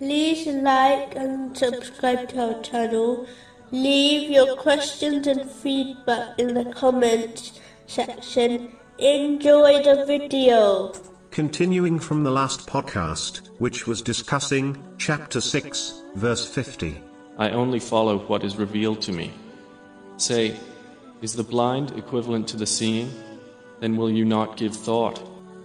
like and subscribe to our channel. Leave your questions and feedback in the comments section. Enjoy the video. Continuing from the last podcast, which was discussing chapter 6, verse 50. I only follow what is revealed to me. Say, is the blind equivalent to the seeing? Then will you not give thought?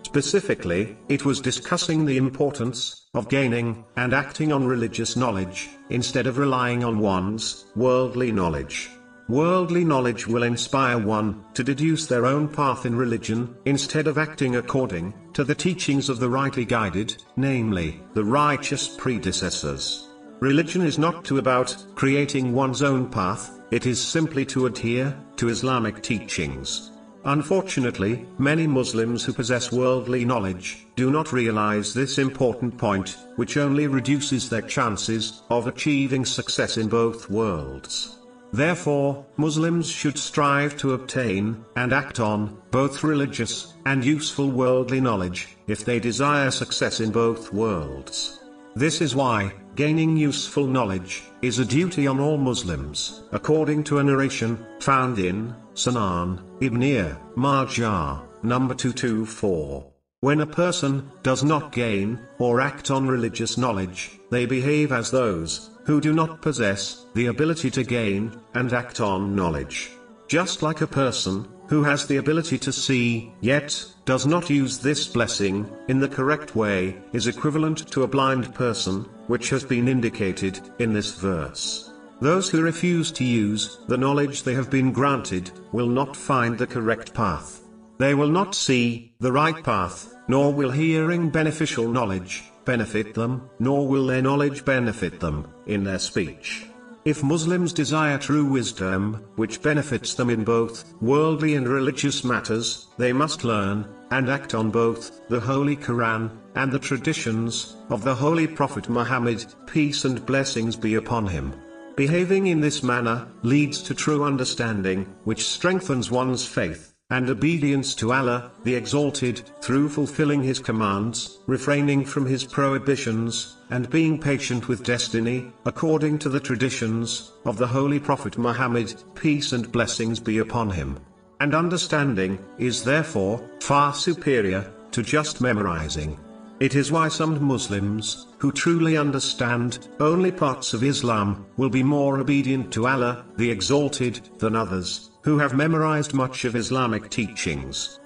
Specifically, it was discussing the importance of gaining and acting on religious knowledge, instead of relying on one's worldly knowledge. Worldly knowledge will inspire one to deduce their own path in religion, instead of acting according to the teachings of the rightly guided, namely, the righteous predecessors. Religion is not to about creating one's own path, it is simply to adhere to Islamic teachings. Unfortunately, many Muslims who possess worldly knowledge do not realize this important point, which only reduces their chances of achieving success in both worlds. Therefore, Muslims should strive to obtain and act on both religious and useful worldly knowledge if they desire success in both worlds. This is why gaining useful knowledge is a duty on all Muslims, according to a narration found in Sunan Ibn Majah, number 224. When a person does not gain or act on religious knowledge, they behave as those who do not possess the ability to gain and act on knowledge. Just like a person who has the ability to see, yet does not use this blessing in the correct way, is equivalent to a blind person, which has been indicated in this verse. Those who refuse to use the knowledge they have been granted, will not find the correct path. They will not see the right path, nor will hearing beneficial knowledge benefit them, nor will their knowledge benefit them in their speech. If Muslims desire true wisdom, which benefits them in both worldly and religious matters, they must learn and act on both the Holy Quran and the traditions of the Holy Prophet Muhammad, peace and blessings be upon him. Behaving in this manner leads to true understanding, which strengthens one's faith and obedience to Allah, the Exalted, through fulfilling His commands, refraining from His prohibitions, and being patient with destiny, according to the traditions of the Holy Prophet Muhammad, peace and blessings be upon him. And understanding is therefore far superior to just memorizing. It is why some Muslims, who truly understand only parts of Islam, will be more obedient to Allah, the Exalted, than others, who have memorized much of Islamic teachings.